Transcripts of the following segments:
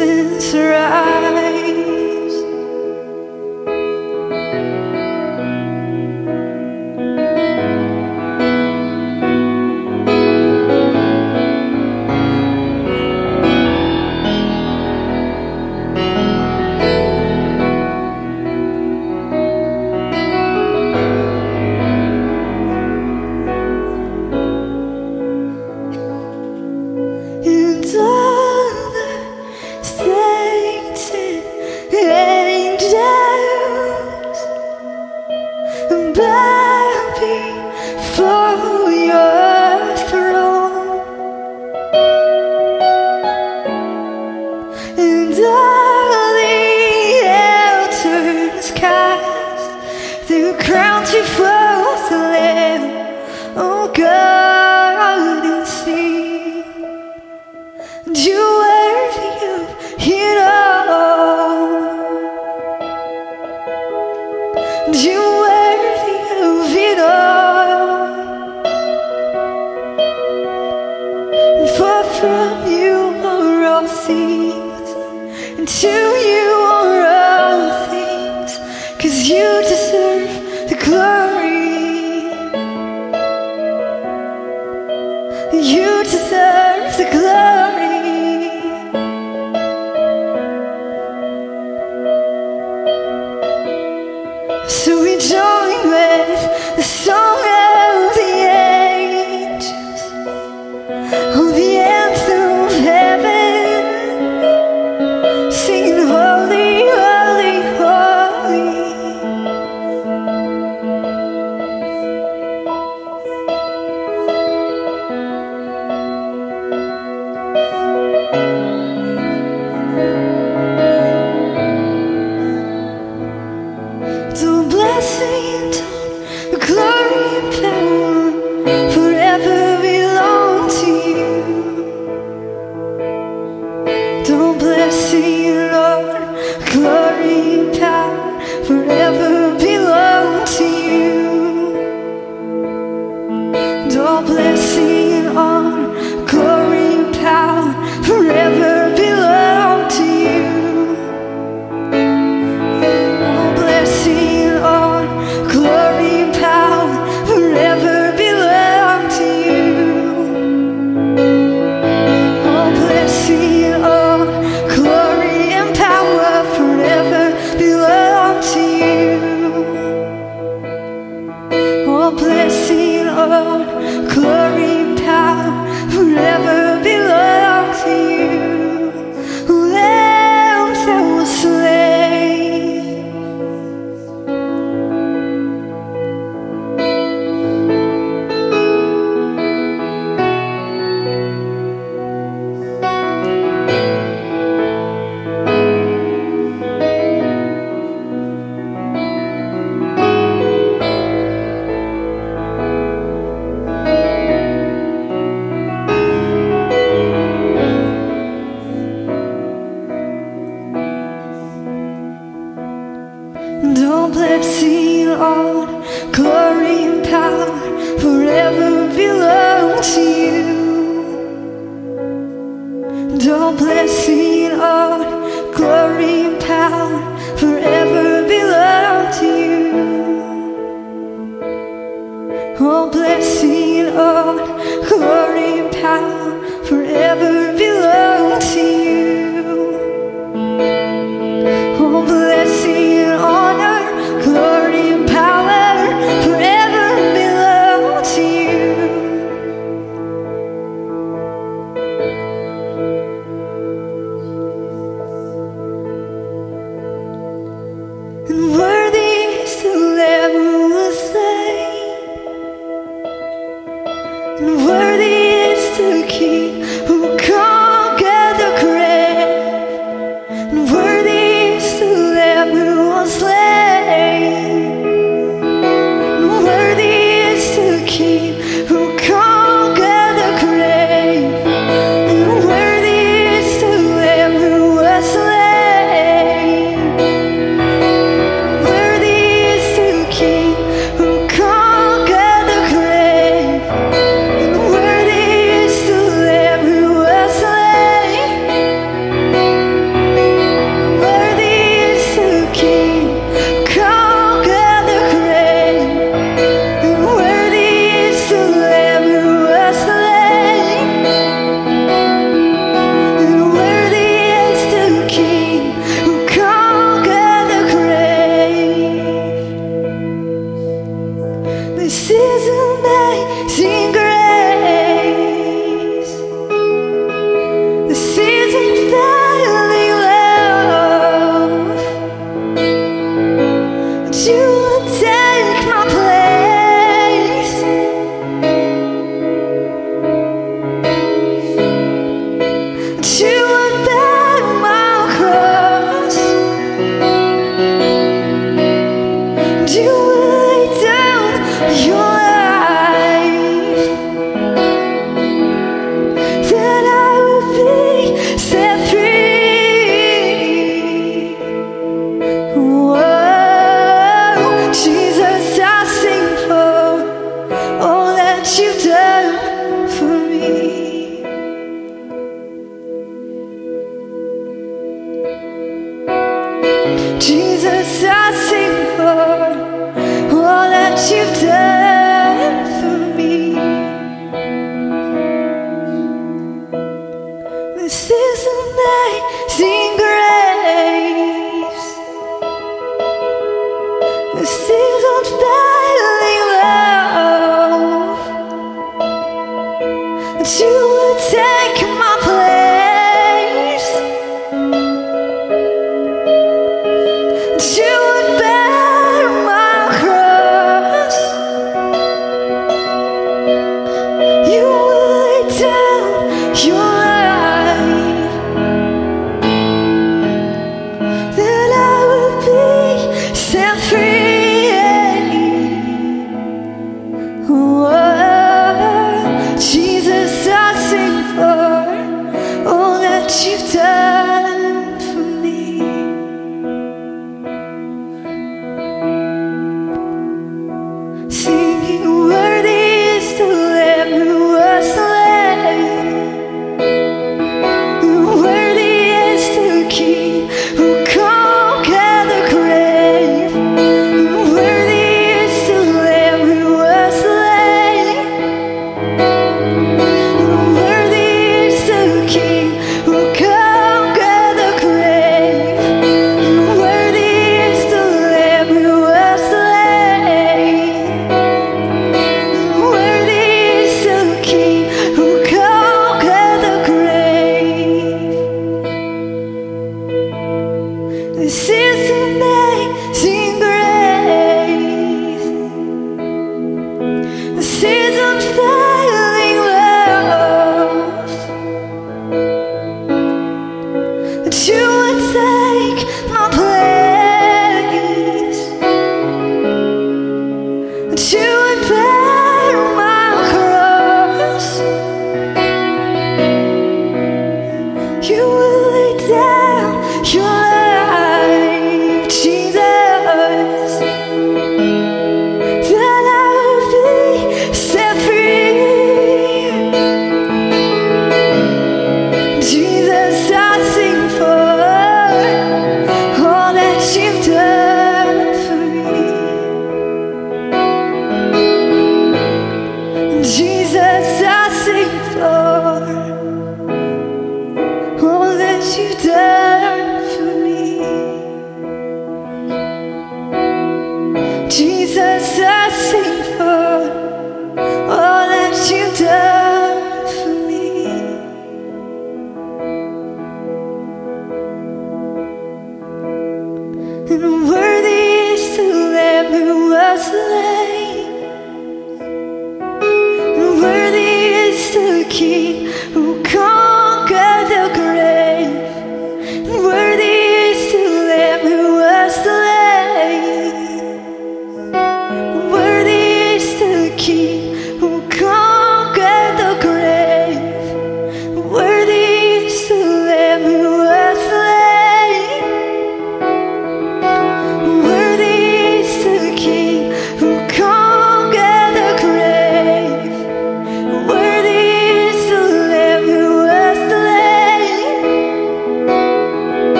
Since right?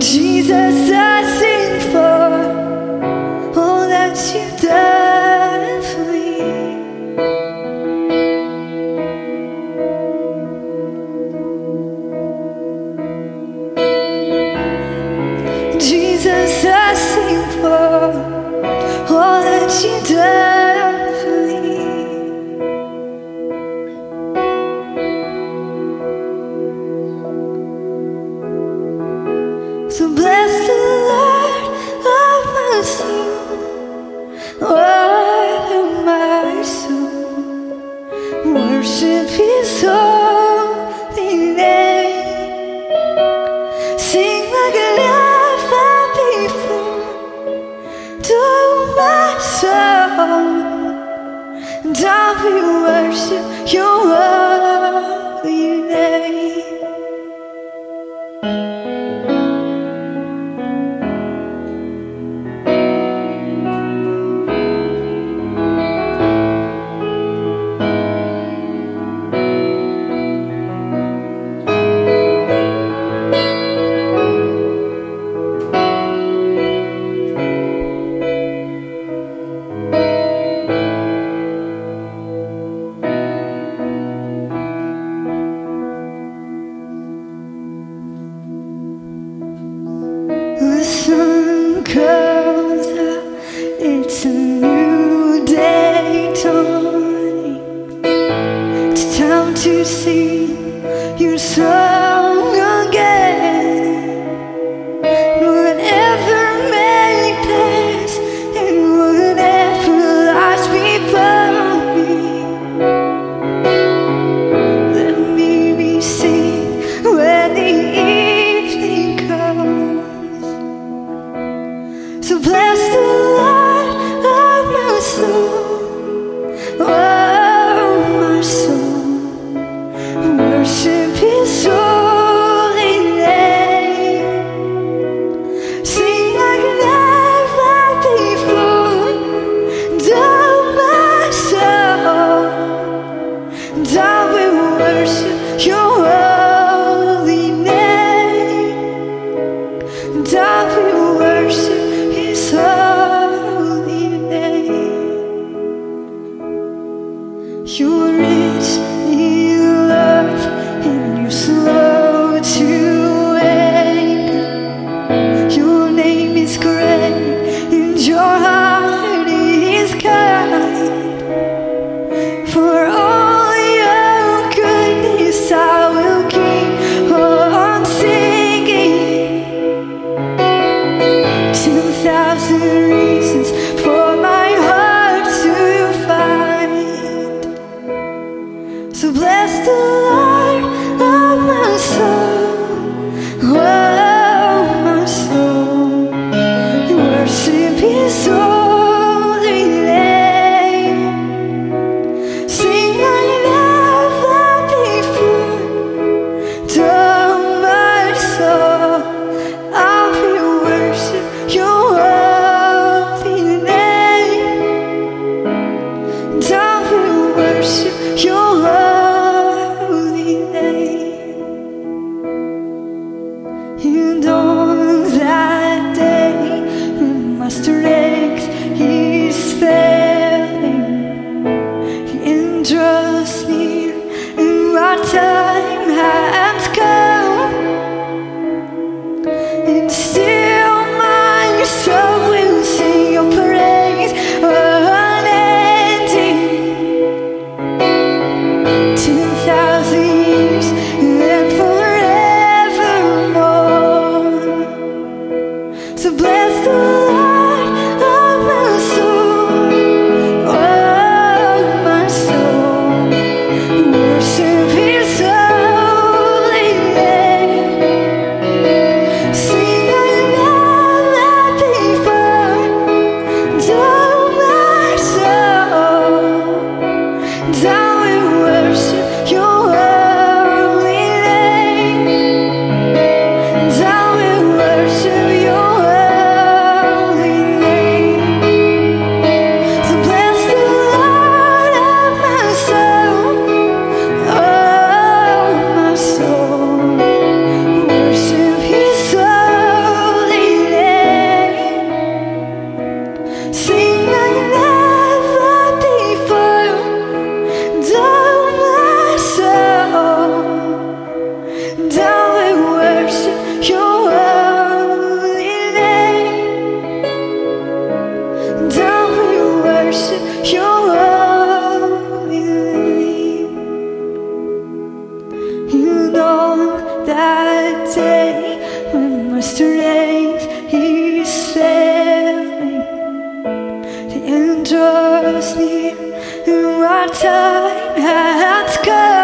Jesus, that day when my strength is failing. The end draws near, and my time has come.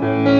And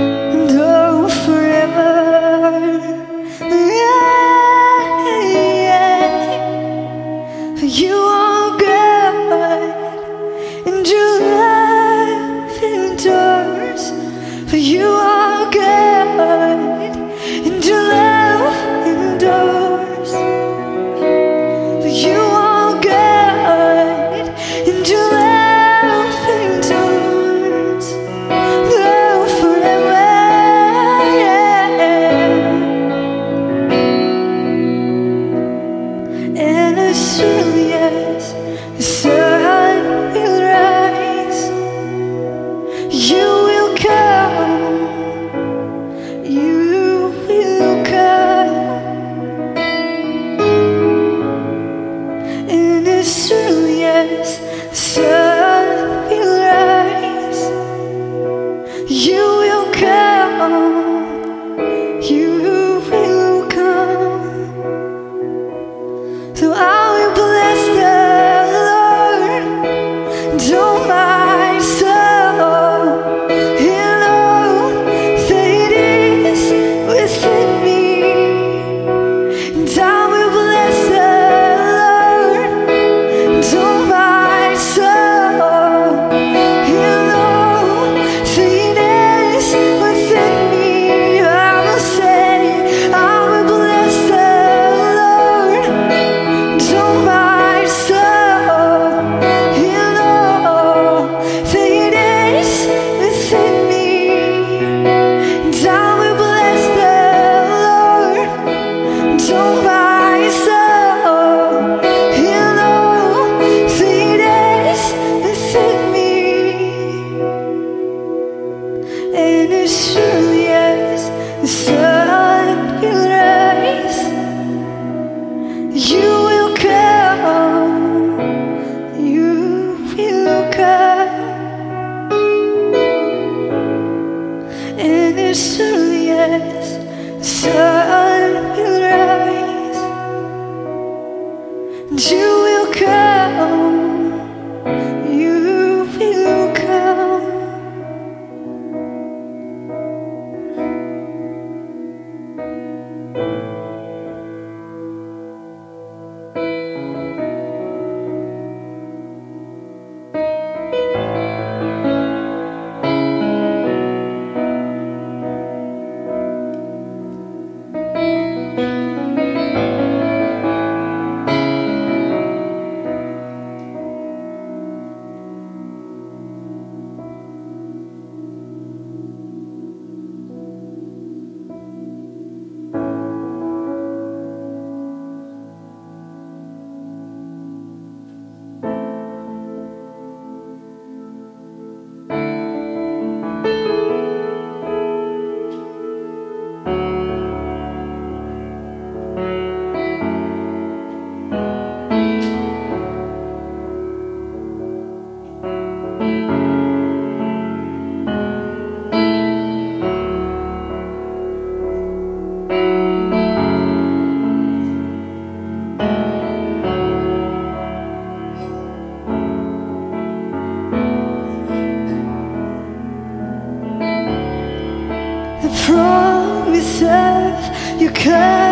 of your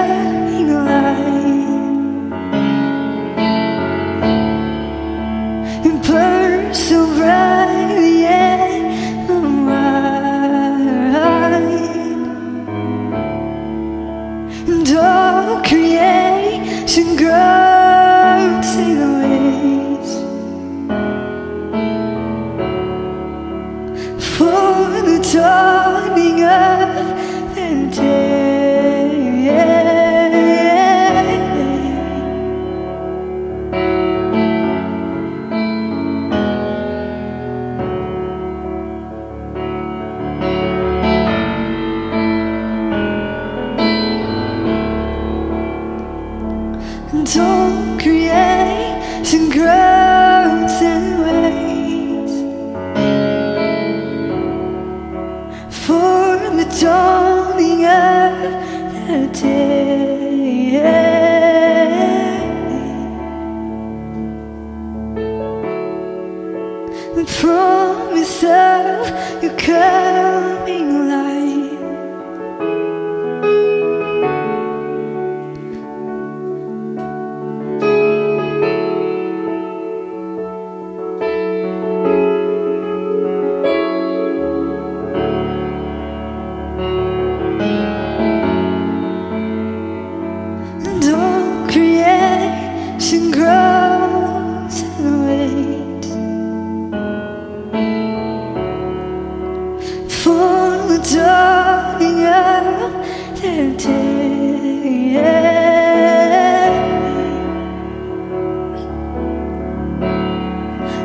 For the dawning of their day.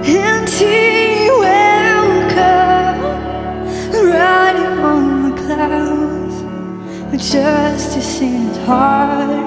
And he will come riding on the clouds with justice in his heart.